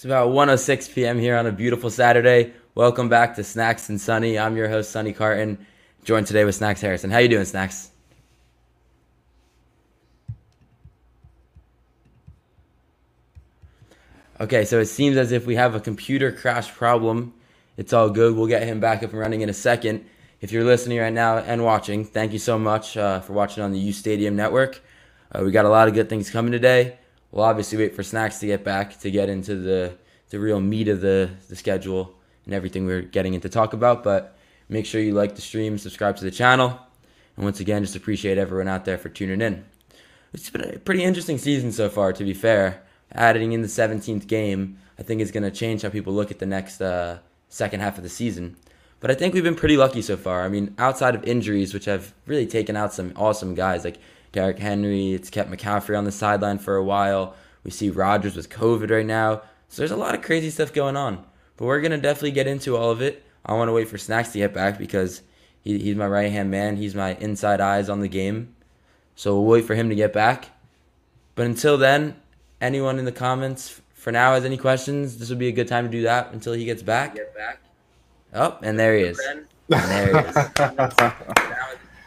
It's about 1:06 p.m. here on a beautiful Saturday. Welcome back to Snacks and Sunny. I'm your host Sunny Carton, joined today with Snacks Harrison. How you doing, Snacks? Okay, so it seems as if we have a computer crash problem. It's all good. We'll get him back up and running in a second. If you're listening right now and watching, thank you so much uh, for watching on the U Stadium Network. Uh, we got a lot of good things coming today. We'll obviously wait for Snacks to get back to get into the, the real meat of the, the schedule and everything we're getting into talk about. But make sure you like the stream, subscribe to the channel. And once again, just appreciate everyone out there for tuning in. It's been a pretty interesting season so far, to be fair. Adding in the 17th game, I think is going to change how people look at the next uh, second half of the season. But I think we've been pretty lucky so far. I mean, outside of injuries, which have really taken out some awesome guys like Derrick Henry, it's kept McCaffrey on the sideline for a while. We see Rodgers with COVID right now. So there's a lot of crazy stuff going on. But we're going to definitely get into all of it. I want to wait for Snacks to get back because he, he's my right hand man. He's my inside eyes on the game. So we'll wait for him to get back. But until then, anyone in the comments for now has any questions, this would be a good time to do that until he gets back. Get back. Oh, and there he is. And there he is.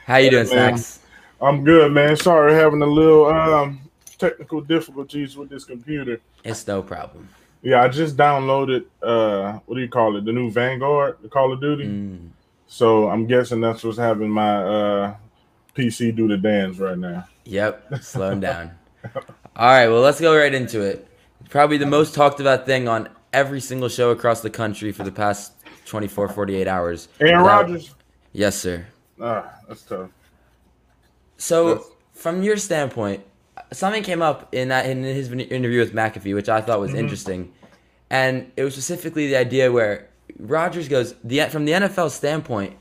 How you doing, Snacks? I'm good, man. Sorry, having a little um, technical difficulties with this computer. It's no problem. Yeah, I just downloaded uh, what do you call it? The new Vanguard, the Call of Duty. Mm. So I'm guessing that's what's having my uh, PC do the dance right now. Yep, slowing down. All right, well, let's go right into it. Probably the most talked about thing on every single show across the country for the past 24, 48 hours. Aaron Rodgers? Yes, sir. Ah, that's tough. So, that's... from your standpoint, something came up in that in his interview with McAfee, which I thought was mm-hmm. interesting, and it was specifically the idea where Rodgers goes the from the NFL standpoint,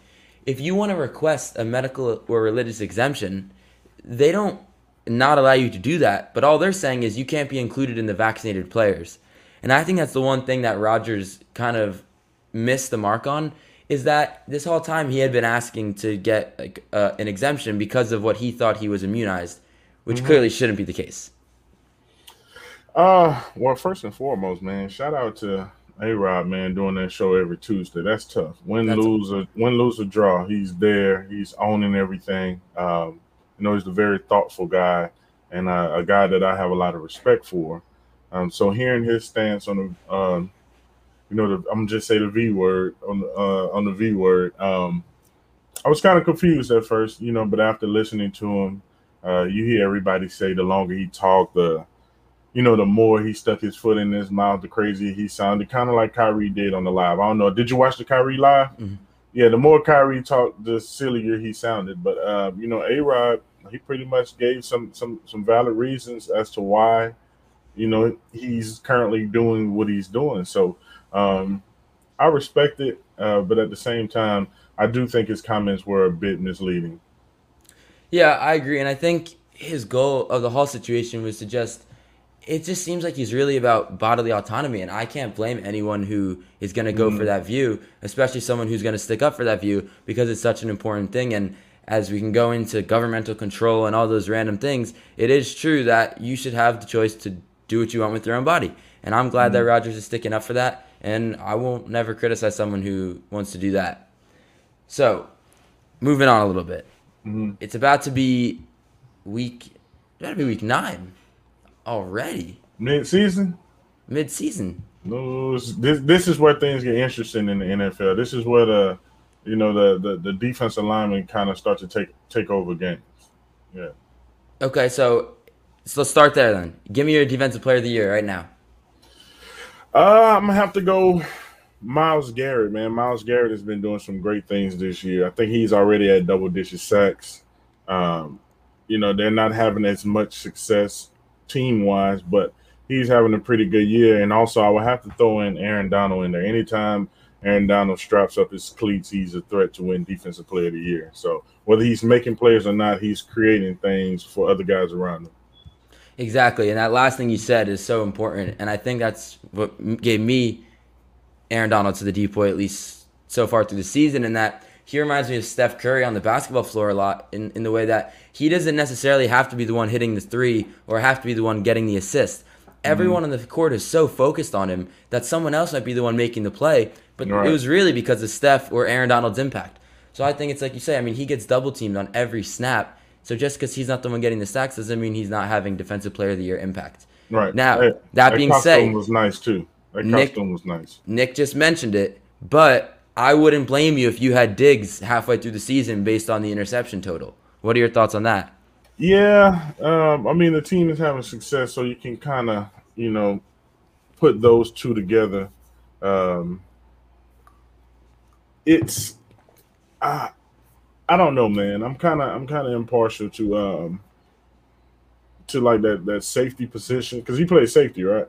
if you want to request a medical or religious exemption, they don't not allow you to do that. But all they're saying is you can't be included in the vaccinated players. And I think that's the one thing that Rodgers kind of missed the mark on is that this whole time he had been asking to get like, uh, an exemption because of what he thought he was immunized, which mm-hmm. clearly shouldn't be the case. Uh, well, first and foremost, man, shout out to A Rod, man, doing that show every Tuesday. That's tough. Win, That's lose, or win, lose, or draw. He's there. He's owning everything. Um, you know, he's a very thoughtful guy and uh, a guy that I have a lot of respect for. Um, so hearing his stance on the, um, you know, the, I'm just say the V word on the uh, on the V word. Um, I was kind of confused at first, you know, but after listening to him, uh, you hear everybody say the longer he talked, the you know, the more he stuck his foot in his mouth, the crazier he sounded, kind of like Kyrie did on the live. I don't know. Did you watch the Kyrie live? Mm-hmm. Yeah, the more Kyrie talked, the sillier he sounded. But uh, you know, A Rod, he pretty much gave some some some valid reasons as to why, you know, he's currently doing what he's doing. So um, I respect it, uh, but at the same time, I do think his comments were a bit misleading. Yeah, I agree, and I think his goal of the whole situation was to just it just seems like he's really about bodily autonomy and i can't blame anyone who is going to go mm. for that view especially someone who's going to stick up for that view because it's such an important thing and as we can go into governmental control and all those random things it is true that you should have the choice to do what you want with your own body and i'm glad mm. that Rodgers is sticking up for that and i won't never criticize someone who wants to do that so moving on a little bit mm. it's about to be week to be week nine already. Mid season. Mid season. No, this this is where things get interesting in the NFL. This is where the you know the the, the defensive linemen kind of start to take take over games. Yeah. Okay, so so let's start there then. Give me your defensive player of the year right now. Uh, I'm gonna have to go Myles Garrett, man. Myles Garrett has been doing some great things this year. I think he's already at double digit sacks. Um, you know, they're not having as much success team wise, but he's having a pretty good year. And also, I would have to throw in Aaron Donald in there. Anytime Aaron Donald straps up his cleats, he's a threat to win Defensive Player of the Year. So whether he's making plays or not, he's creating things for other guys around him. Exactly, and that last thing you said is so important, and I think that's what gave me Aaron Donald to the DPOY at least so far through the season, and that he reminds me of Steph Curry on the basketball floor a lot in, in the way that he doesn't necessarily have to be the one hitting the three or have to be the one getting the assist. everyone mm-hmm. on the court is so focused on him that someone else might be the one making the play. But right. it was really because of Steph or Aaron Donald's impact. So I think it's like you say. I mean, he gets double teamed on every snap. So just because he's not the one getting the sacks doesn't mean he's not having Defensive Player of the Year impact. Right. Now hey, that, being said, was nice too. That Nick, was nice. Nick just mentioned it, but I wouldn't blame you if you had Diggs halfway through the season based on the interception total. What are your thoughts on that? Yeah, um, I mean the team is having success, so you can kind of you know put those two together. Um, it's I I don't know, man. I'm kind of I'm kind of impartial to um to like that that safety position because he plays safety, right?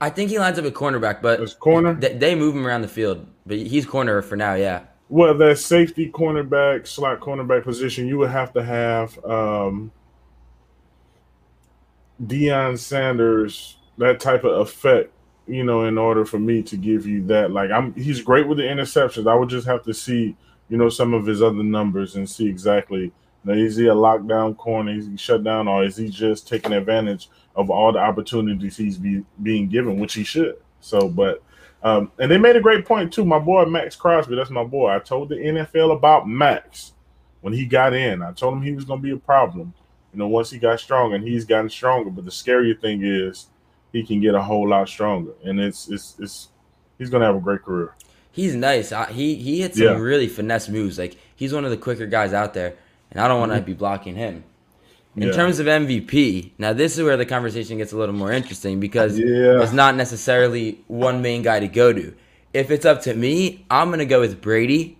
I think he lines up at cornerback, but As corner. They, they move him around the field, but he's corner for now. Yeah. Well, that safety cornerback, slot cornerback position, you would have to have um, Deion Sanders, that type of effect, you know, in order for me to give you that. Like, I'm he's great with the interceptions. I would just have to see, you know, some of his other numbers and see exactly. Know, is he a lockdown corner? Is he shut down, or is he just taking advantage of all the opportunities he's be, being given, which he should? So, but um, and they made a great point too. My boy Maxx Crosby, that's my boy. I told the NFL about Maxx when he got in. I told him he was going to be a problem. You know, once he got strong, and he's gotten stronger. But the scarier thing is, he can get a whole lot stronger, and it's it's it's he's going to have a great career. He's nice. he he hits some yeah. really finesse moves. Like he's one of the quicker guys out there, and I don't want to mm-hmm. be blocking him. In yeah. terms of MVP, now this is where the conversation gets a little more interesting because yeah. it's not necessarily one main guy to go to. If it's up to me, I'm going to go with Brady.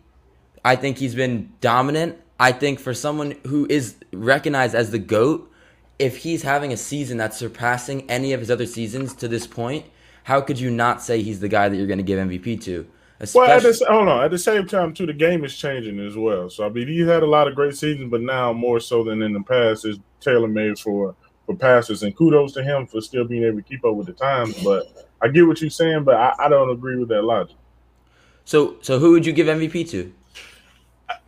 I think he's been dominant. I think for someone who is recognized as the GOAT, if he's having a season that's surpassing any of his other seasons to this point, how could you not say he's the guy that you're going to give MVP to? Especially- well, at the, hold on. At the same time, too, the game is changing as well. So I mean, he's had a lot of great seasons, but now more so than in the past, is tailor made for for passers. And kudos to him for still being able to keep up with the times. But I get what you're saying, but I, I don't agree with that logic. So, so who would you give MVP to?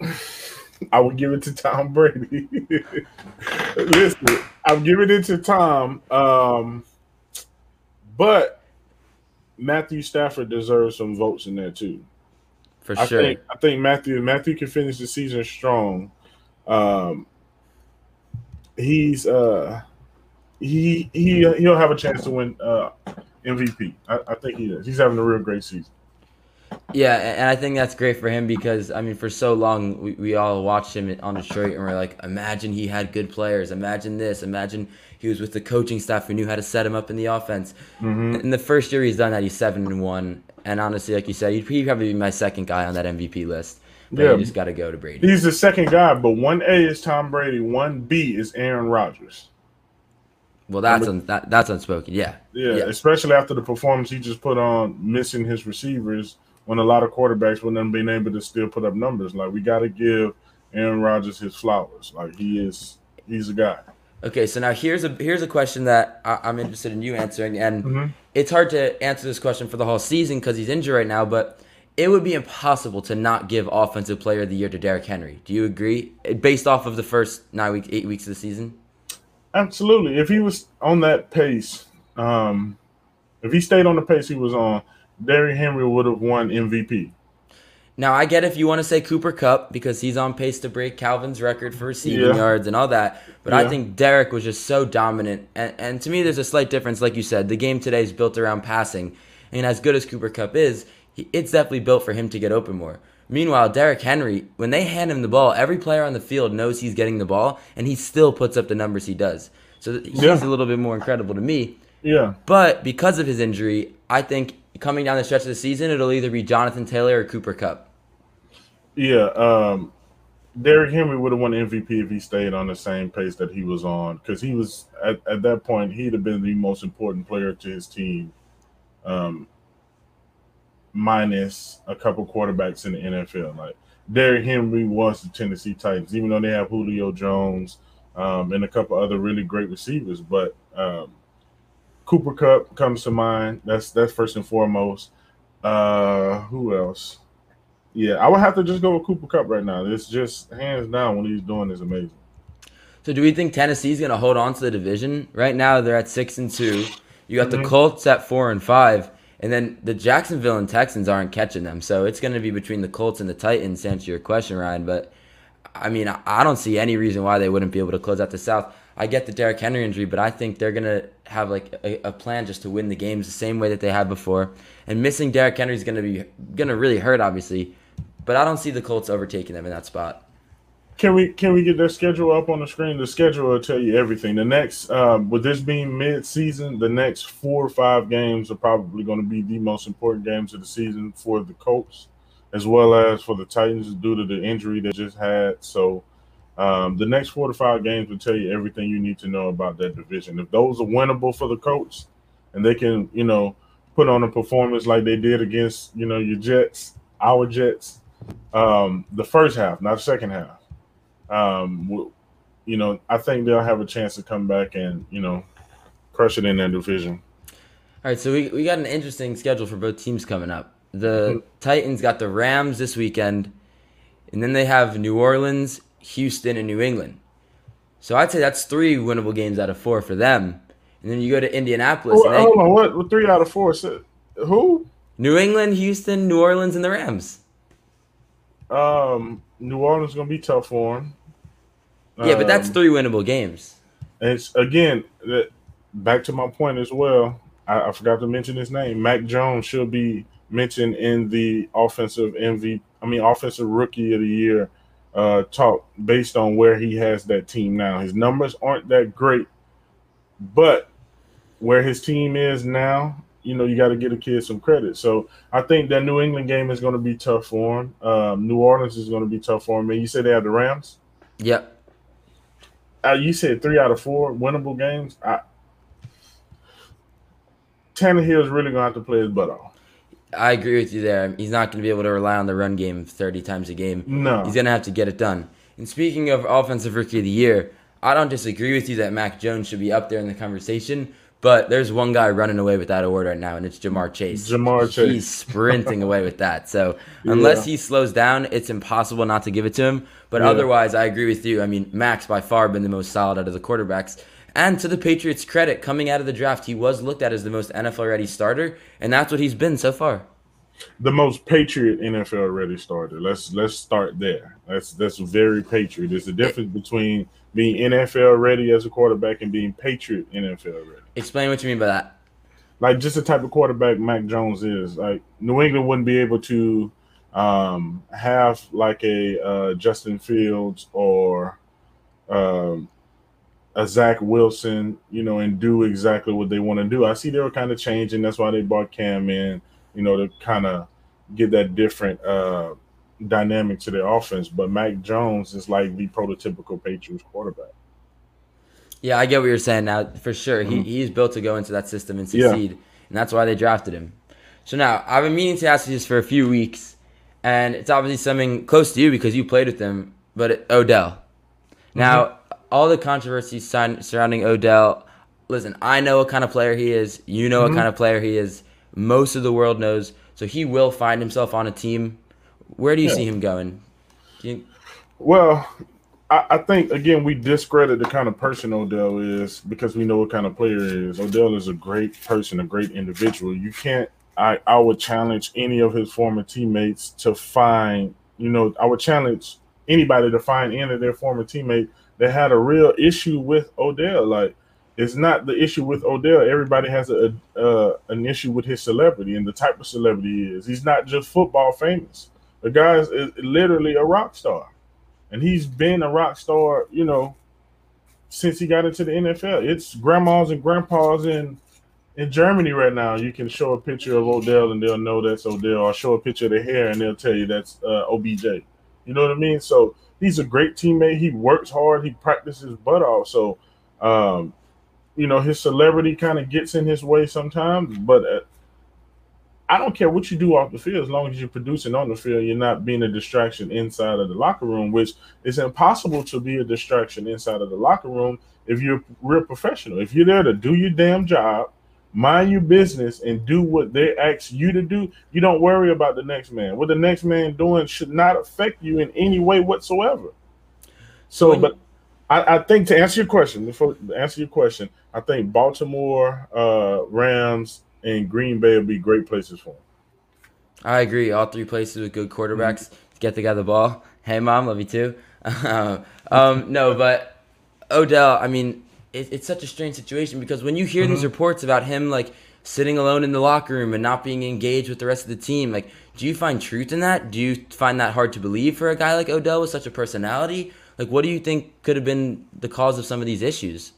I would give it to Tom Brady. Listen, I'm giving it to Tom, um, but Matthew Stafford deserves some votes in there too. For I sure. Think, I think Matthew Matthew can finish the season strong. Um, he's uh he he he'll have a chance to win uh MVP. I, I think he is. He's having a real great season. Yeah, and I think that's great for him because I mean, for so long we, we all watched him on Detroit and we're like, imagine he had good players. Imagine this. Imagine he was with the coaching staff who knew how to set him up in the offense. Mm-hmm. In the first year he's done that, he's seven and one. And honestly, like you said, he'd, he'd probably be my second guy on that MVP list. But yeah, you just got to go to Brady. He's the second guy, but one A is Tom Brady, one B is Aaron Rodgers. Well, that's un, that, that's unspoken. Yeah. yeah. yeah, especially after the performance he just put on, missing his receivers when a lot of quarterbacks wouldn't have been able to still put up numbers. Like we got to give Aaron Rodgers his flowers. Like he is, he's a guy. Okay, so now here's a here's a question that I, am interested in you answering, and mm-hmm. it's hard to answer this question for the whole season because he's injured right now. But it would be impossible to not give Offensive Player of the Year to Derrick Henry. Do you agree? Based off of the first nine weeks, eight weeks of the season. Absolutely. If he was on that pace, um, if he stayed on the pace he was on, Derrick Henry would have won MVP. Now I get if you want to say Cooper Kupp because he's on pace to break Calvin's record for receiving yeah. yards and all that, but yeah. I think Derrick was just so dominant. And, and to me, there's a slight difference, like you said. The game today is built around passing, and as good as Cooper Kupp is, he, it's definitely built for him to get open more. Meanwhile, Derrick Henry, when they hand him the ball, every player on the field knows he's getting the ball, and he still puts up the numbers he does. So he's yeah. a little bit more incredible to me. Yeah. But because of his injury, I think coming down the stretch of the season, it'll either be Jonathan Taylor or Cooper Kupp. Yeah, um, Derrick Henry would have won MVP if he stayed on the same pace that he was on, because he was at, at that point he'd have been the most important player to his team, um, minus a couple quarterbacks in the NFL. Like Derrick Henry was the Tennessee Titans, even though they have Julio Jones um, and a couple other really great receivers, but um, Cooper Kupp comes to mind. That's that's first and foremost. Uh, who else? Yeah, I would have to just go with Cooper Kupp right now. It's just hands down what he's doing is amazing. So, do we think Tennessee's going to hold on to the division? Right now, they're at six and two. You got Mhm. the Colts at four and five, and then the Jacksonville and Texans aren't catching them. So it's going to be between the Colts and the Titans. To answer your question, Ryan, but I mean, I- I don't see any reason why they wouldn't be able to close out the South. I get the Derrick Henry injury, but I think they're gonna have like a, a plan just to win the games the same way that they have before. And missing Derrick Henry is gonna be gonna really hurt, obviously. But I don't see the Colts overtaking them in that spot. Can we can we get their schedule up on the screen? The schedule will tell you everything. The next, um, with this being mid-season, the next four or five games are probably going to be the most important games of the season for the Colts, as well as for the Titans due to the injury they just had. So, um, the next four to five games will tell you everything you need to know about that division. If those are winnable for the Colts, and they can, you know, put on a performance like they did against, you know, your Jets, our Jets, um, the first half, not the second half um, you know, I think they'll have a chance to come back and you know crush it in that division. All right, so we, we got an interesting schedule for both teams coming up. The Titans got the Rams this weekend, and then they have New Orleans, Houston, and New England. So I'd say that's three winnable games out of four for them. And then you go to Indianapolis, Oh, and they, hold on, what? what? Three out of four? So, who? New England, Houston, New Orleans, and the Rams. Um, New Orleans gonna be tough for them. Yeah, but that's Um, three winnable games. And it's again that back to my point as well. I, I forgot to mention his name. Mac Jones should be mentioned in the offensive MV. I mean, offensive rookie of the year uh, talk based on where he has that team now. His numbers aren't that great, but where his team is now, you know, you got to get a kid some credit. So I think that New England game is going to be tough for him. Um, New Orleans is going to be tough for him. And you said they have the Rams. Yep. Uh, you said three out of four winnable games. I, Tannehill is really gonna have to play his butt off. I agree with you there. He's not going to be able to rely on the run game 30 times a game. No, He's going to have to get it done. And speaking of offensive rookie of the year, I don't disagree with you that Mac Jones should be up there in the conversation, but there's one guy running away with that award right now, and it's Ja'Marr Chase. Ja'Marr Chase. He's sprinting away with that. So unless he slows down, it's impossible not to give it to him. But Yeah. otherwise, I agree with you. I mean, Mac's by far been the most solid out of the quarterbacks. And to the Patriots' credit, coming out of the draft, he was looked at as the most NFL ready starter, and that's what he's been so far. The most patriot NFL ready starter. Let's let's start there. That's that's very patriot. There's a difference between being NFL ready as a quarterback and being patriot NFL ready. Explain what you mean by that. Like just the type of quarterback Mac Jones is. Like New England wouldn't be able to um, have like a uh, Justin Fields or um, a Zach Wilson, you know, and do exactly what they want to do. I see they were kind of changing. That's why they brought Cam in, you know, to kind of get that different uh, dynamic to their offense. But Mac Jones is like the prototypical Patriots quarterback. Yeah, I get what you're saying now. For sure, he, Mhm. he's built to go into that system and Yeah. succeed, and that's why they drafted him. So now I've been meaning to ask you this for a few weeks, and it's obviously something close to you because you played with him. But Odell, now all the controversy surrounding Odell. Listen, I know what kind of player he is. You know Mhm. what kind of player he is. Most of the world knows. So he will find himself on a team. Where do you Yeah. see him going? You- Well, I, I think again we discredit the kind of person Odell is because we know what kind of player he is. Odell is a great person, a great individual. You can't. I I would challenge any of his former teammates to find. You know, I would challenge anybody to find any of their former teammates that had a real issue with Odell. Like, it's not the issue with Odell. Everybody has a uh, an issue with his celebrity and the type of celebrity he is. He's not just football famous. The guy is, is literally a rock star and he's been a rock star, you know, since he got into the NFL. It's grandmas and grandpas in in Germany right now. You can show a picture of Odell and they'll know that's Odell, or show a picture of the hair and they'll tell you that's uh, OBJ. You know what I mean? So he's a great teammate. He works hard. He practices butt off. So, um, you know, his celebrity kind of gets in his way sometimes, but. Uh, I don't care what you do off the field as long as you're producing on the field. You're not being a distraction inside of the locker room, which is impossible to be a distraction inside of the locker room if you're real professional. If you're there to do your damn job, mind your business, and do what they ask you to do, you don't worry about the next man. What the next man doing should not affect you in any way whatsoever. So, but I, I, think to answer your question, before answer your question, I think Baltimore, uh, Rams, and Green Bay will be great places for him. I agree. All three places with good quarterbacks mm-hmm. to get the guy the ball. Hey, mom, love you too. um, no, but Odell. I mean, it, it's such a strange situation because when you hear mm-hmm. these reports about him, like sitting alone in the locker room and not being engaged with the rest of the team, like, do you find truth in that? Do you find that hard to believe for a guy like Odell with such a personality? Like, what do you think could have been the cause of some of these issues?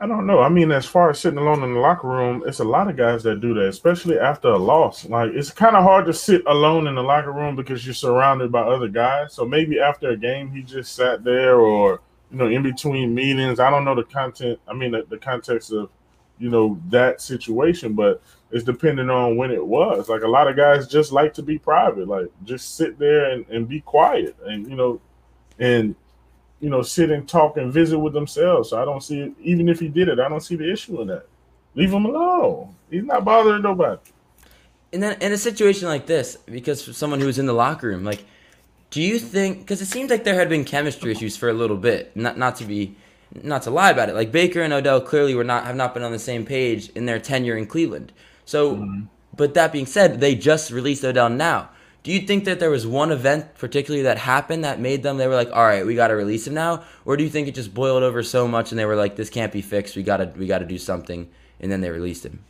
I don't know. I mean, as far as sitting alone in the locker room, it's a lot of guys that do that, especially after a loss. Like, it's kind of hard to sit alone in the locker room because you're surrounded by other guys. So maybe after a game, he just sat there, or you know, in between meetings. I don't know the content. I mean, the, the context of you know that situation, but it's depending on when it was. Like a lot of guys just like to be private, like just sit there and, and be quiet, and you know, and you know, sit and talk and visit with themselves. So I don't see it. Even if he did it, I don't see the issue in that. Leave him alone. He's not bothering nobody. And then in a situation like this, because for someone who was in the locker room, like, do you think? Because it seems like there had been chemistry issues for a little bit. Not not to be, not to lie about it. Like Baker and Odell clearly were not have not been on the same page in their tenure in Cleveland. So, mm-hmm. but that being said, they just released Odell now. Do you think that there was one event particularly that happened that made them they were like, all right, we got to release him now, or do you think it just boiled over so much and they were like, this can't be fixed, we gotta we gotta do something, and then they released him?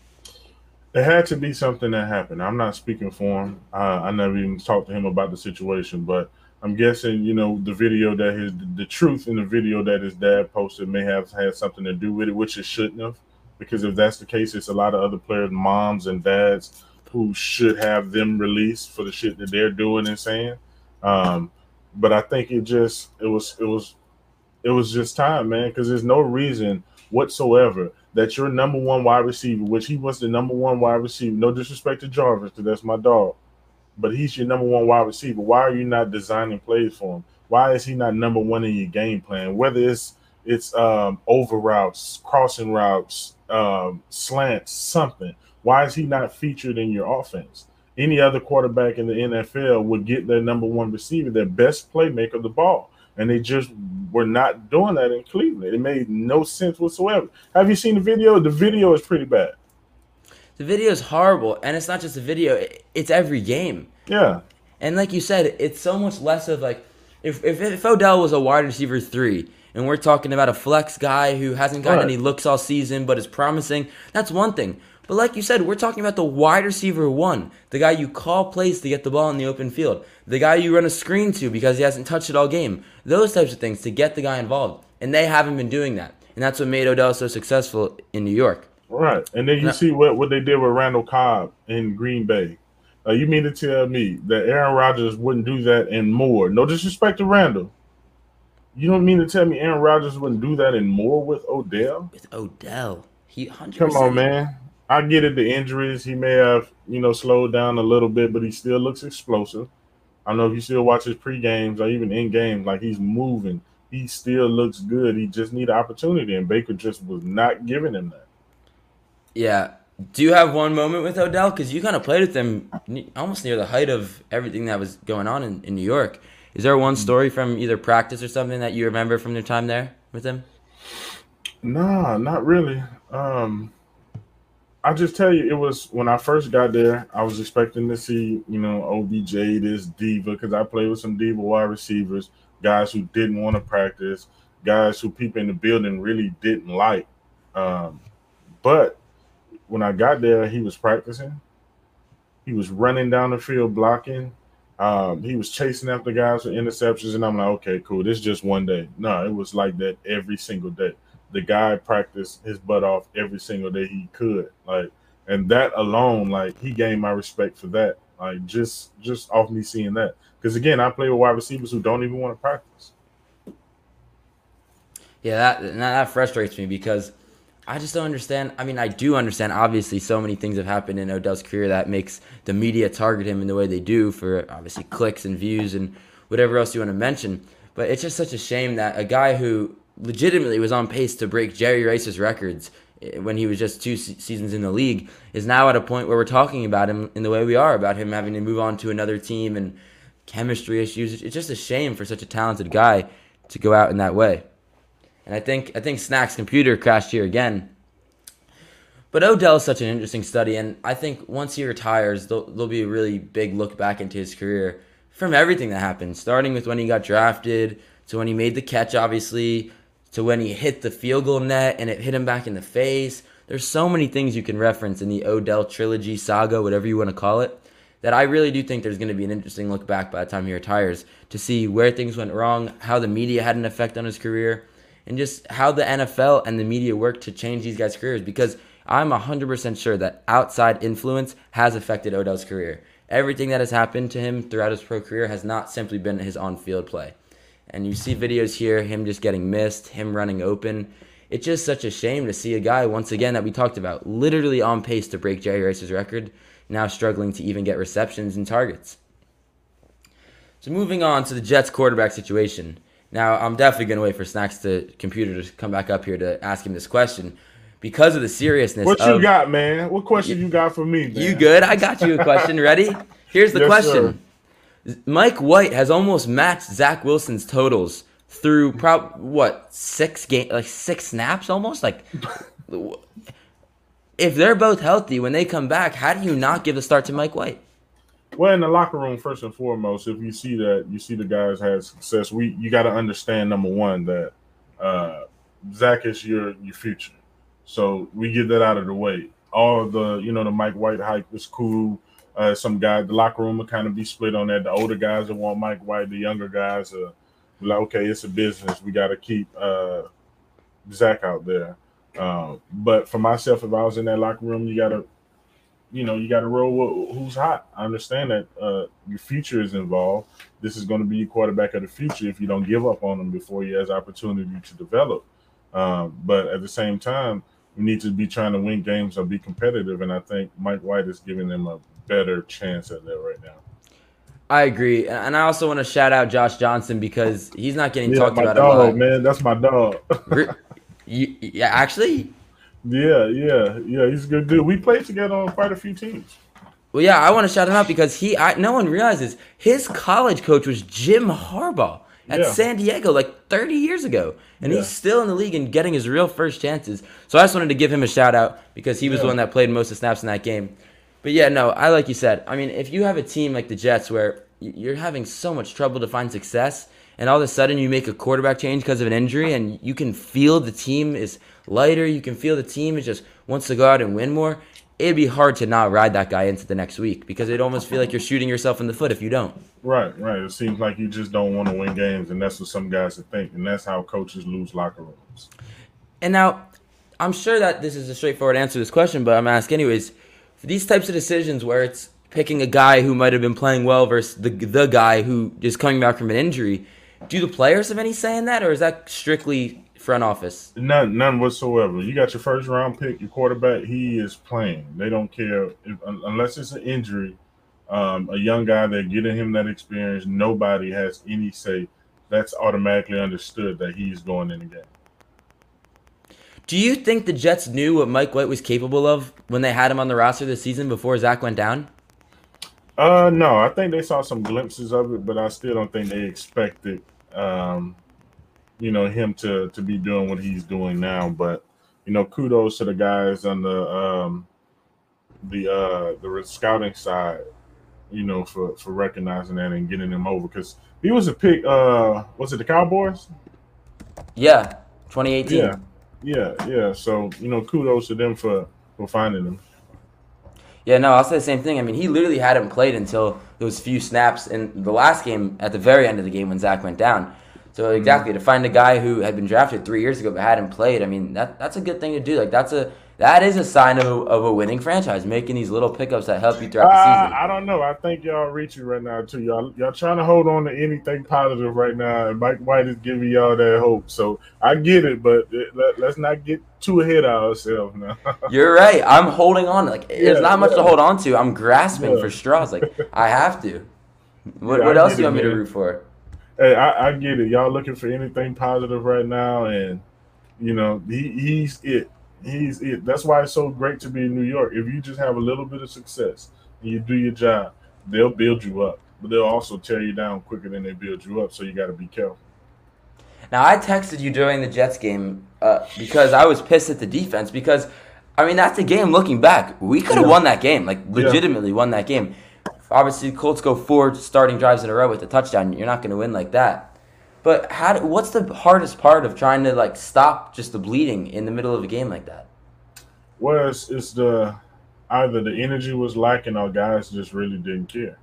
It had to be something that happened. I'm not speaking for him. Uh, I never even talked to him about the situation, but I'm guessing you know the video that his the truth in the video that his dad posted may have had something to do with it, which it shouldn't have, because if that's the case, it's a lot of other players, moms and dads who should have them released for the shit that they're doing and saying. Um, but I think it just it was it was it was just time, man, because there's no reason whatsoever that your number one wide receiver, which he was the number one wide receiver, no disrespect to Jarvis, because that's my dog, but he's your number one wide receiver. Why are you not designing plays for him? Why is he not number one in your game plan? Whether it's it's um, over routes, crossing routes, um, slants, something. Why is he not featured in your offense? Any other quarterback in the NFL would get their number one receiver, their best playmaker, of the ball. And they just were not doing that in Cleveland. It made no sense whatsoever. Have you seen the video? The video is pretty bad. The video is horrible. And it's not just a video, it's every game. Yeah. And like you said, it's so much less of like if, if, if Odell was a wide receiver three, and we're talking about a flex guy who hasn't gotten right. any looks all season but is promising, that's one thing. But like you said, we're talking about the wide receiver one, the guy you call plays to get the ball in the open field, the guy you run a screen to because he hasn't touched it all game. Those types of things to get the guy involved. And they haven't been doing that. And that's what made Odell so successful in New York. Right. And then you now, see what, what they did with Randall Cobb in Green Bay. Uh, you mean to tell me that Aaron Rodgers wouldn't do that and more? No disrespect to Randall. You don't mean to tell me Aaron Rodgers wouldn't do that and more with Odell? With Odell. He 100 Come on, man. I get it. The injuries, he may have, you know, slowed down a little bit, but he still looks explosive. I don't know if you still watch his pre games or even in game, like he's moving. He still looks good. He just need opportunity, and Baker just was not giving him that. Yeah. Do you have one moment with Odell? Because you kind of played with him almost near the height of everything that was going on in, in New York. Is there one story from either practice or something that you remember from your time there with him? Nah, not really. Um, I just tell you, it was when I first got there. I was expecting to see, you know, OBJ, this diva, because I played with some diva wide receivers, guys who didn't want to practice, guys who people in the building really didn't like. Um, but when I got there, he was practicing. He was running down the field blocking. Um, he was chasing after guys for interceptions, and I'm like, okay, cool. This is just one day. No, it was like that every single day the guy practiced his butt off every single day he could. Like, and that alone, like, he gained my respect for that. Like, just just off me seeing that. Because again, I play with wide receivers who don't even want to practice. Yeah, that that frustrates me because I just don't understand. I mean, I do understand. Obviously, so many things have happened in Odell's career that makes the media target him in the way they do for obviously clicks and views and whatever else you want to mention. But it's just such a shame that a guy who legitimately was on pace to break Jerry Rice's records eh, when he was just two seasons in the league is now at a point where we're talking about him in the way we are about him having to move on to another team and chemistry issues. It's just a shame for such a talented guy to go out in that way. And I think I think Snack's computer crashed here again. But Odell is such an interesting study, and I think once he retires, there'll, there'll be a really big look back into his career from everything that happened, starting with when he got drafted to when he made the catch, obviously, to when he hit the field goal net and it hit him back in the face. There's so many things you can reference in the Odell trilogy, saga, whatever you want to call it, that I really do think there's going to be an interesting look back by the time he retires to see where things went wrong, how the media had an effect on his career, and just how the NFL and the media worked to change these guys' careers because – I'm 100% sure that outside influence has affected Odell's career. Everything that has happened to him throughout his pro career has not simply been his on field play. And you see videos here, him just getting missed, him running open. It's just such a shame to see a guy, once again, that we talked about, literally on pace to break Jerry Rice's record, now struggling to even get receptions and targets. So moving on to the Jets quarterback situation. Now, I'm definitely going to wait for Snacks to computer to come back up here to ask him this question because of the seriousness. What of, you got, man? What question you, you got for me? Man? You good? I got you a question. Ready? Here's the yes, question. Sir. Mike White has almost matched Zach Wilson's totals through prob what six game like six snaps almost like. if they're both healthy when they come back, how do you not give the start to Mike White? Well, in the locker room, first and foremost, if you see that you see the guys had success, we you got to understand number one that uh, Zach is your your future. So we get that out of the way. All the, you know, the Mike White hype is cool. Uh, some guys, the locker room will kind of be split on that. The older guys that want Mike White, the younger guys are like, okay, it's a business. We got to keep uh, Zach out there. Um, but for myself, if I was in that locker room, you got to, you know, you got to roll with who's hot. I understand that uh, your future is involved. This is going to be your quarterback of the future if you don't give up on him before he has opportunity to develop. Um, but at the same time, we need to be trying to win games or be competitive. And I think Mike White is giving them a better chance at that right now. I agree, and I also want to shout out Josh Johnson because he's not getting yeah, talked about dog, a lot. Man, that's my dog. you, yeah, actually. Yeah, yeah, yeah. He's a good dude. We played together on quite a few teams. Well, yeah, I want to shout him out because he. I, no one realizes his college coach was Jim Harbaugh at yeah. San Diego like 30 years ago. And yeah. he's still in the league and getting his real first chances. So I just wanted to give him a shout out because he was yeah. the one that played most of snaps in that game. But yeah, no, I like you said. I mean, if you have a team like the Jets where you're having so much trouble to find success, and all of a sudden you make a quarterback change because of an injury, and you can feel the team is lighter, you can feel the team is just wants to go out and win more it'd be hard to not ride that guy into the next week because it'd almost feel like you're shooting yourself in the foot if you don't. Right, right. It seems like you just don't want to win games, and that's what some guys think, and that's how coaches lose locker rooms. And now, I'm sure that this is a straightforward answer to this question, but I'm asking anyways. These types of decisions where it's picking a guy who might have been playing well versus the the guy who is coming back from an injury, do the players have any say in that, or is that strictly front office? None, none whatsoever. You got your first round pick, your quarterback. He is playing. They don't care if, unless it's an injury. Um, a young guy, they're getting him that experience. Nobody has any say. That's automatically understood that he's going in the game. Do you think the Jets knew what Mike White was capable of when they had him on the roster this season before Zach went down? Uh, no, I think they saw some glimpses of it, but I still don't think they expected um, you know him to to be doing what he's doing now. But you know, kudos to the guys on the um, the uh, the scouting side, you know, for for recognizing that and getting him over because he was a pick. Uh, was it the Cowboys? Yeah, 2018. Yeah, yeah, yeah. So you know, kudos to them for for finding him. Yeah, no, I'll say the same thing. I mean, he literally hadn't played until those few snaps in the last game at the very end of the game when Zach went down. So mm-hmm. exactly to find a guy who had been drafted three years ago but hadn't played, I mean that that's a good thing to do. Like that's a that is a sign of a, of a winning franchise, making these little pickups that help you throughout the uh, season. I don't know. I think y'all reaching right now too. Y'all y'all trying to hold on to anything positive right now, and Mike White is giving y'all that hope. So I get it, but let, us not get too ahead of ourselves now. You're right. I'm holding on. Like there's not much yeah. to hold on to. I'm grasping yeah. for straws. Like I have to. What, what else do you want me to root for? hey, I, I, get it. Y'all looking for anything positive right now, and you know he, he's it. He's it. That's why it's so great to be in New York. If you just have a little bit of success and you do your job, they'll build you up, but they'll also tear you down quicker than they build you up. So you got to be careful. Now I texted you during the Jets game uh, because I was pissed at the defense because I mean that's a game looking back. We could have yeah. won that game, like legitimately yeah. won that game. Obviously, Colts go four starting drives in a row with a touchdown. You're not going to win like that. But how? What's the hardest part of trying to like stop just the bleeding in the middle of a game like that? Well, it's, it's the either the energy was lacking or guys just really didn't care.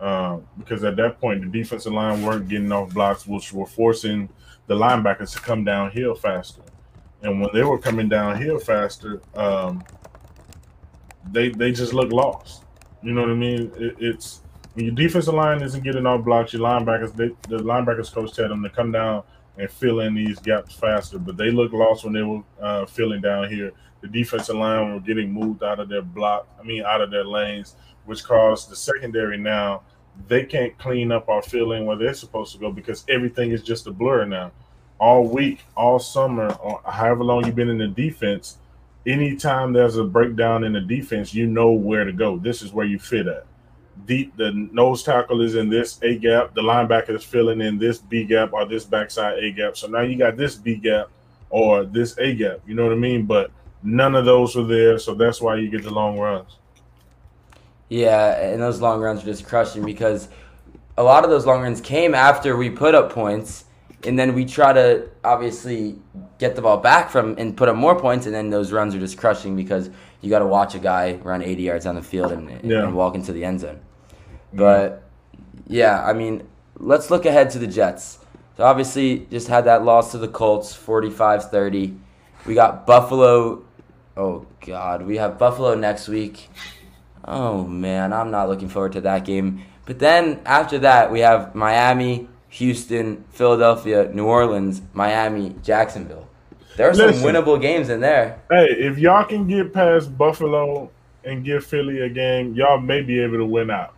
Uh, because at that point, the defensive line weren't getting off blocks, which were forcing the linebackers to come downhill faster. And when they were coming downhill faster, um, they they just look lost. You know what I mean? It, it's when your defensive line isn't getting off blocks, your linebackers, they, the linebackers coach tell them to come down and fill in these gaps faster. But they look lost when they were uh, filling down here. The defensive line were getting moved out of their block, I mean, out of their lanes, which caused the secondary now they can't clean up or fill in where they're supposed to go because everything is just a blur now. All week, all summer, or however long you've been in the defense, anytime there's a breakdown in the defense, you know where to go. This is where you fit at. Deep, the nose tackle is in this A gap, the linebacker is filling in this B gap or this backside A gap. So now you got this B gap or this A gap. You know what I mean? But none of those were there, so that's why you get the long runs. Yeah, and those long runs are just crushing because a lot of those long runs came after we put up points, and then we try to obviously get the ball back from and put up more points, and then those runs are just crushing because you got to watch a guy run 80 yards on the field and, yeah. and walk into the end zone. But yeah, I mean, let's look ahead to the Jets. So obviously, just had that loss to the Colts, 45-30. We got Buffalo. Oh God, we have Buffalo next week. Oh man, I'm not looking forward to that game. But then after that, we have Miami, Houston, Philadelphia, New Orleans, Miami, Jacksonville. There are some Listen, winnable games in there. Hey, if y'all can get past Buffalo and give Philly a game, y'all may be able to win out.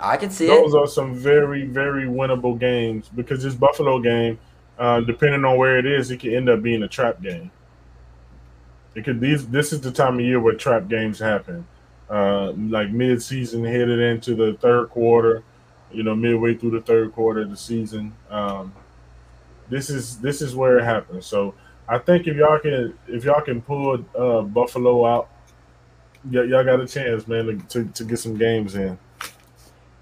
I can see Those it. are some very, very winnable games because this Buffalo game, uh, depending on where it is, it can end up being a trap game. It could these this is the time of year where trap games happen uh, like mid-season headed into the third quarter, you know, midway through the third quarter of the season. Um, this is this is where it happens. So I think if y'all can if y'all can pull uh, Buffalo out, y- y'all got a chance, man, to, to get some games in.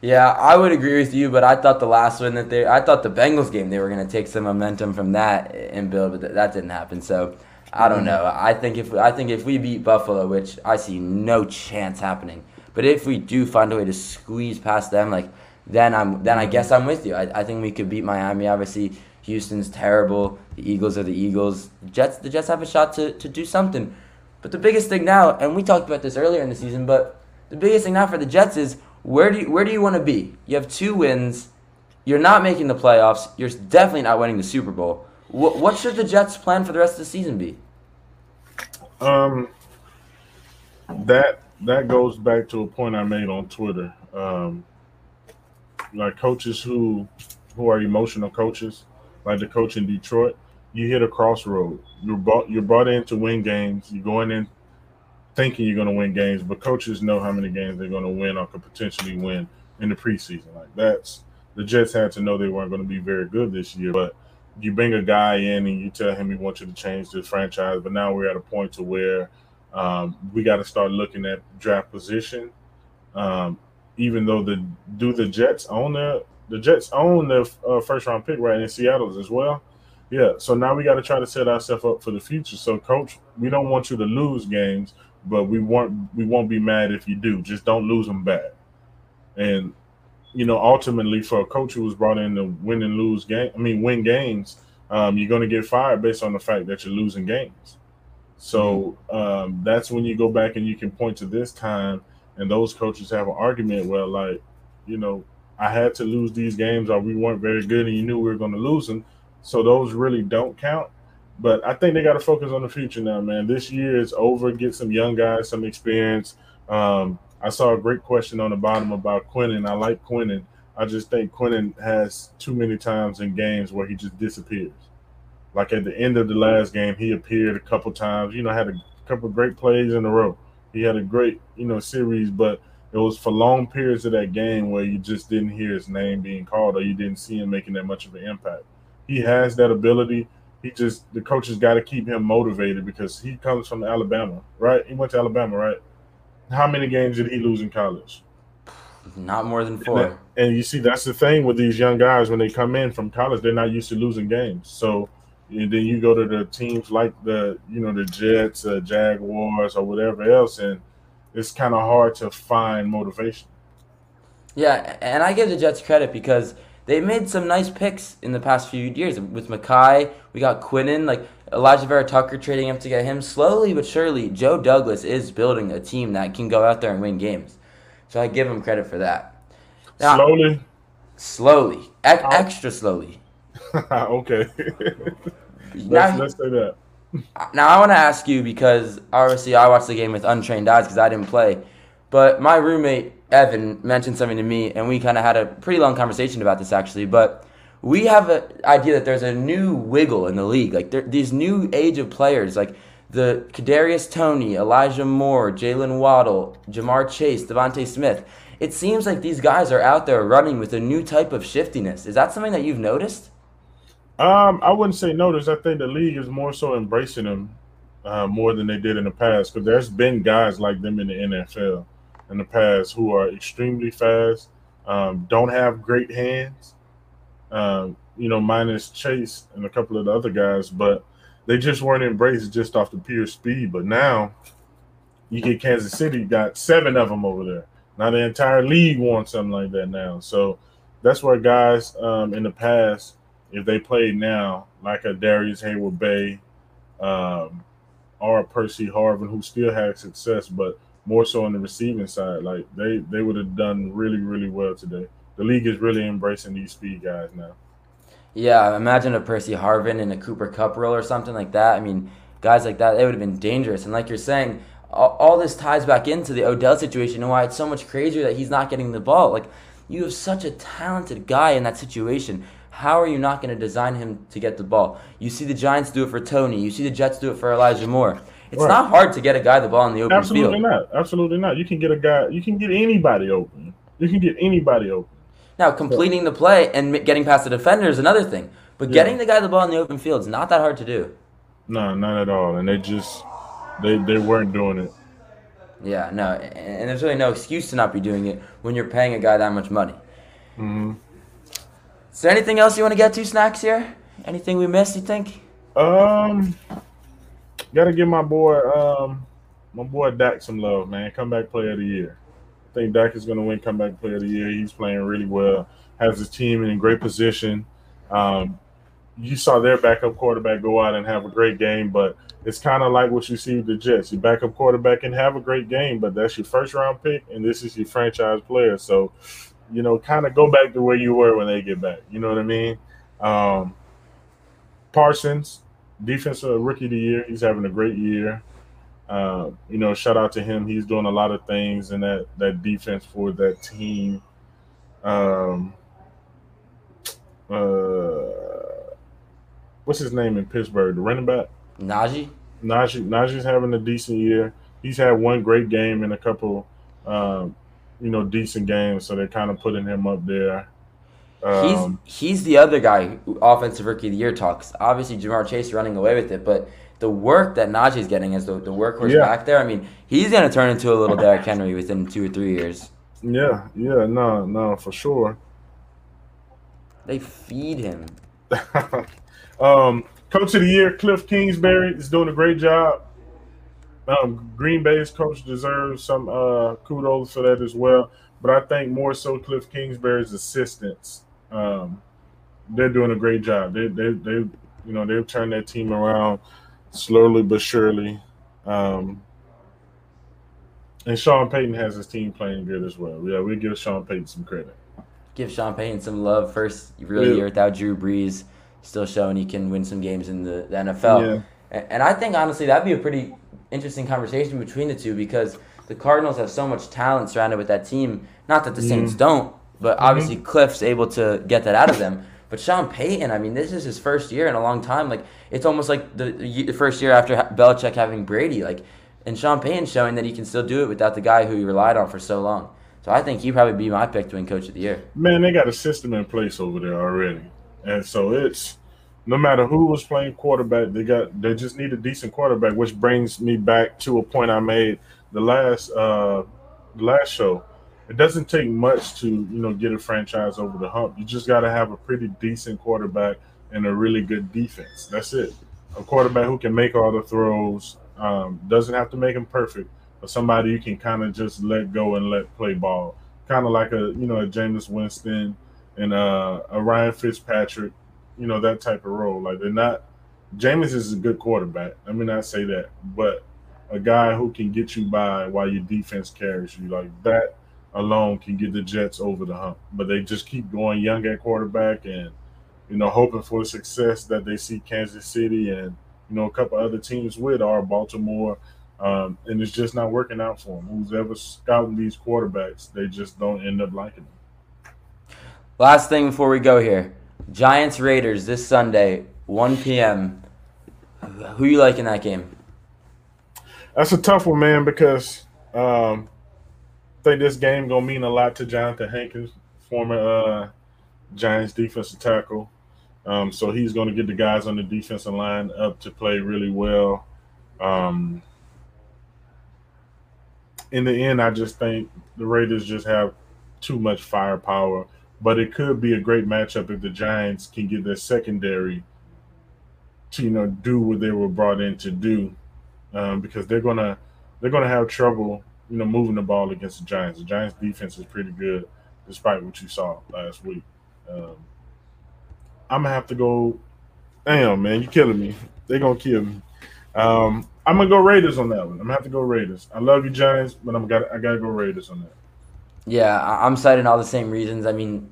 Yeah, I would agree with you, but I thought the last one that they, I thought the Bengals game they were going to take some momentum from that and build, but that didn't happen. So I don't mm-hmm. know. I think if I think if we beat Buffalo, which I see no chance happening, but if we do find a way to squeeze past them, like then I'm then I mm-hmm. guess I'm with you. I, I think we could beat Miami. Obviously, Houston's terrible. The Eagles are the Eagles. The Jets the Jets have a shot to, to do something. But the biggest thing now, and we talked about this earlier in the season, but the biggest thing now for the Jets is where do you, where do you want to be? You have two wins. You're not making the playoffs. You're definitely not winning the Super Bowl. What, what should the Jets' plan for the rest of the season be? Um, that that goes back to a point I made on Twitter. Um, like coaches who who are emotional coaches, like the coach in Detroit, you hit a crossroad. You're brought you're brought in to win games. You're going in thinking you're going to win games, but coaches know how many games they're going to win or could potentially win in the preseason. Like that's the Jets had to know they weren't going to be very good this year, but you bring a guy in and you tell him you want you to change the franchise, but now we're at a point to where um, we got to start looking at draft position. Um, even though the do the Jets own the the Jets own the uh, first round pick right in Seattle's as well. Yeah, so now we got to try to set ourselves up for the future. So, coach, we don't want you to lose games, but we won't we won't be mad if you do. Just don't lose them bad. And you know, ultimately for a coach who was brought in to win and lose game, I mean, win games, um, you're going to get fired based on the fact that you're losing games. So um, that's when you go back and you can point to this time, and those coaches have an argument. Well, like, you know, I had to lose these games, or we weren't very good, and you knew we were going to lose them. So those really don't count. But I think they got to focus on the future now, man. This year is over. Get some young guys some experience. Um, I saw a great question on the bottom about Quinnen. I like Quinnen. I just think Quinnen has too many times in games where he just disappears. Like at the end of the last game, he appeared a couple times. You know, had a couple great plays in a row. He had a great, you know, series, but it was for long periods of that game where you just didn't hear his name being called or you didn't see him making that much of an impact. he has that ability. He just the coaches got to keep him motivated because he comes from Alabama, right? He went to Alabama, right? How many games did he lose in college? Not more than four. And, that, and you see, that's the thing with these young guys when they come in from college, they're not used to losing games. So then you go to the teams like the you know the Jets, uh, Jaguars, or whatever else, and it's kind of hard to find motivation. Yeah, and I give the Jets credit because they made some nice picks in the past few years. With Mekhi, we got Quinnen, like Alijah Vera-Tucker trading him to get him. Slowly but surely, Joe Douglas is building a team that can go out there and win games. So I give him credit for that. Now, slowly? Slowly. E- oh. extra slowly. okay. let's, let's say that. Now I want to ask you because obviously I watched the game with untrained eyes because I didn't play, but my roommate Evan mentioned something to me, and we kind of had a pretty long conversation about this actually. But we have an idea that there's a new wiggle in the league, like there, these new age of players, like the Kadarius Toney, Elijah Moore, Jaylen Waddle, Ja'Marr Chase, DeVonta Smith. It seems like these guys are out there running with a new type of shiftiness. Is that something that you've noticed? Um, I wouldn't say notice. I think the league is more so embracing them uh, more than they did in the past because there's been guys like them in the NFL in the past who are extremely fast, um, don't have great hands, um, you know, minus Chase and a couple of the other guys, but they just weren't embraced just off the pure speed. But now you get Kansas City, got seven of them over there. Now the entire league wants something like that now. So that's where guys um, in the past, if they played now, like a Darius Heyward-Bey um, or Percy Harvin, who still had success, but more so on the receiving side. Like they they would have done really really well today. The league is really embracing these speed guys now. Yeah, imagine a Percy Harvin in a Cooper Kupp role or something like that. I mean, guys like that, they would have been dangerous. And like you're saying, all, all this ties back into the Odell situation and why it's so much crazier that he's not getting the ball. Like you have such a talented guy in that situation. How are you not going to design him to get the ball? You see the Giants do it for Toney. You see the Jets do it for Elijah Moore. It's right. not hard to get a guy the ball in the open Absolutely field. Absolutely not. Absolutely not. You can get a guy. You can get anybody open. You can get anybody open. Now, completing the play and getting past the defender is another thing. But yeah. getting the guy the ball in the open field is not that hard to do. No, not at all. And they just they they weren't doing it. Yeah, no, and there's really no excuse to not be doing it when you're paying a guy that much money. Mm-hmm. Is there anything else you want to get to, snacks here? Anything we missed? You think? Um, gotta give my boy, um, my boy Dak some love, man. Comeback player of the year. Think Dak is gonna win comeback player of the year. He's playing really well. Has his team in great position. Um, you saw their backup quarterback go out and have a great game, but it's kind of like what you see with the Jets. Your backup quarterback can have a great game, but that's your first round pick, and this is your franchise player. So, you know, kind of go back to where you were when they get back. You know what I mean? Um, Parsons, defensive rookie of the year. He's having a great year. Uh, you know, shout out to him. He's doing a lot of things in that that defense for that team. Um, uh, what's his name in Pittsburgh? The running back Najee. Najee Najee's having a decent year. He's had one great game and a couple, um, you know, decent games. So they're kind of putting him up there. Um, he's he's the other guy who offensive rookie of the year talks. Obviously, Ja'Marr Chase running away with it, but the work that Najee's getting as the, the workhorse yeah. back there, I mean, he's going to turn into a little Derrick Henry within two or three years. Yeah, yeah, no, no, for sure. They feed him. um, coach of the year, Cliff Kingsbury, is doing a great job. Um, Green Bay's coach deserves some uh, kudos for that as well. But I think more so Cliff Kingsbury's assistants. Um, they're doing a great job. They, they, they, you know, they've turned that team around slowly but surely. Um, and Sean Payton has his team playing good as well. Yeah, we give Sean Payton some credit. Give Sean Payton some love. First real yeah. year without Drew Brees, still showing he can win some games in the, the NFL. Yeah. And I think honestly that'd be a pretty interesting conversation between the two because the Cardinals have so much talent surrounded with that team. Not that the Saints mm. don't, but obviously mm-hmm. Cliff's able to get that out of them. But Sean Payton, I mean, this is his first year in a long time. Like it's almost like the, the first year after Belichick having Brady. Like, and Sean Payton showing that he can still do it without the guy who he relied on for so long. So I think he'd probably be my pick to win Coach of the Year. Man, they got a system in place over there already, and so it's no matter who was playing quarterback, they got they just need a decent quarterback, which brings me back to a point I made the last uh last show. It doesn't take much to you know get a franchise over the hump. You just got to have a pretty decent quarterback and a really good defense. That's it. A quarterback who can make all the throws. Um, doesn't have to make them perfect, but somebody you can kind of just let go and let play ball. Kind of like a you know a Jameis Winston and uh, a Ryan Fitzpatrick you know, that type of role. Like they're not. Jameis is a good quarterback. Let me not say that, but a guy who can get you by while your defense carries you, like that alone can get the Jets over the hump. But they just keep going young at quarterback and you know hoping for the success that they see Kansas City and you know a couple other teams with are Baltimore. Um, and it's just not working out for them. Who's ever scouting these quarterbacks, they just don't end up liking them. Last thing before we go here. Giants Raiders this Sunday, 1 p.m. Who you like in that game? That's a tough one, man, because um, I think this game gonna mean a lot to Johnathan Hankins, former uh, Giants defensive tackle. Um, so he's going to get the guys on the defensive line up to play really well. Um, in the end, I just think the Raiders just have too much firepower but it could be a great matchup if the Giants can get their secondary to you know do what they were brought in to do, um, because they're gonna they're gonna have trouble you know moving the ball against the Giants. The Giants defense is pretty good, despite what you saw last week. Um, I'm gonna have to go. Damn, man, you're killing me. They're gonna kill me. Um, I'm gonna go Raiders on that one. I'm gonna have to go Raiders. I love you, Giants, but I'm got I gotta go Raiders on that. Yeah, I'm citing all the same reasons. I mean,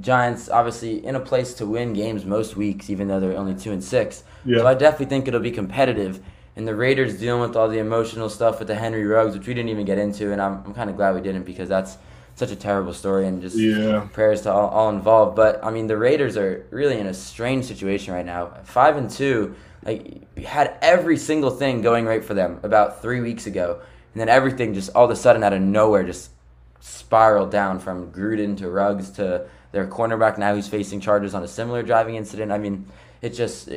Giants obviously in a place to win games most weeks, even though they're only two and six. Yeah. So I definitely think it'll be competitive. And the Raiders dealing with all the emotional stuff with the Henry Ruggs, which we didn't even get into, and I'm, I'm kind of glad we didn't because that's such a terrible story and just yeah. prayers to all, all involved. But I mean, the Raiders are really in a strange situation right now. Five and two, like had every single thing going right for them about three weeks ago, and then everything just all of a sudden out of nowhere just spiraled down from Gruden to Ruggs to their cornerback now who's facing charges on a similar driving incident. I mean, it just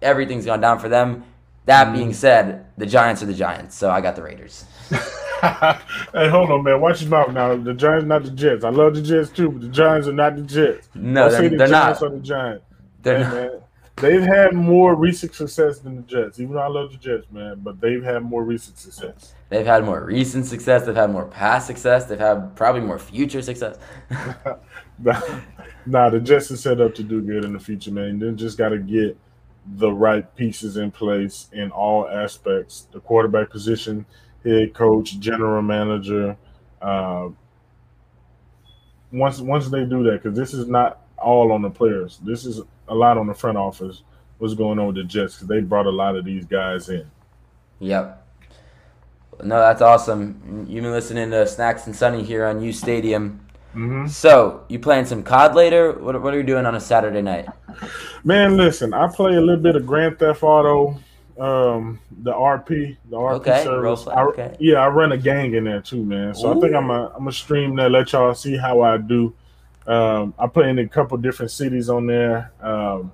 everything's gone down for them. That mm. being said, the Giants are the Giants, so I got the Raiders. hey, hold on, man. Watch your mouth now. The Giants, not the Jets. I love the Jets too, but the Giants are not the Jets. No, they're, the they're Giants not. Are the Giants. They're hey, not. Man, they've had more recent success than the Jets. Even though I love the Jets, man, but they've had more recent success. They've had more recent success. They've had more past success. They've had probably more future success. nah, the Jets are set up to do good in the future, man. They just got to get the right pieces in place in all aspects: the quarterback position, head coach, general manager. Uh, once once they do that, because this is not all on the players. This is a lot on the front office. What's going on with the Jets? Because they brought a lot of these guys in. Yep. No, that's awesome. You've been listening to Snacks and Sunny here on U Stadium. Mm-hmm. So, you playing some COD later? What, what are you doing on a Saturday night? Man, listen, I play a little bit of Grand Theft Auto, um, the RP, the RP okay, service. I, okay. Yeah, I run a gang in there too, man. So Ooh. I think I'm a I'm a stream that let y'all see how I do. Um, I play in a couple different cities on there. Um,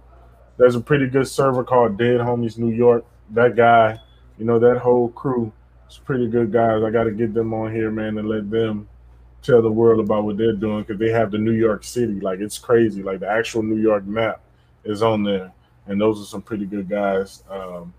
there's a pretty good server called Dead Homies New York. That guy, you know, that whole crew it's pretty good guys. I got to get them on here, man, and let them tell the world about what they're doing because they have the New York City. Like it's crazy. Like the actual New York map is on there, and those are some pretty good guys. Um,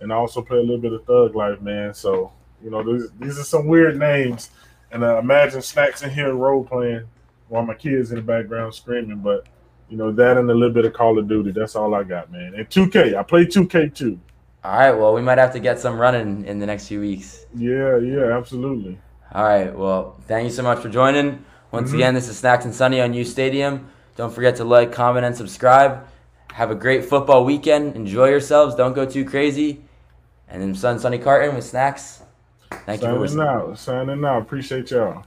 and I also play a little bit of Thug Life, man. So you know, these, these are some weird names. And uh, imagine snacks in here role playing while my kids in the background screaming. But you know that and a little bit of Call of Duty. That's all I got, man. And 2K, I play 2K too. All right. Well, we might have to get some running in the next few weeks. Yeah. Yeah. Absolutely. All right. Well, thank you so much for joining. Once mm-hmm. again, this is Snacks and Sunny on U Stadium. Don't forget to like, comment, and subscribe. Have a great football weekend. Enjoy yourselves. Don't go too crazy. And then Sun Sunny Carton with Snacks. Thank Signing you for listening. out. Signing out. Appreciate y'all.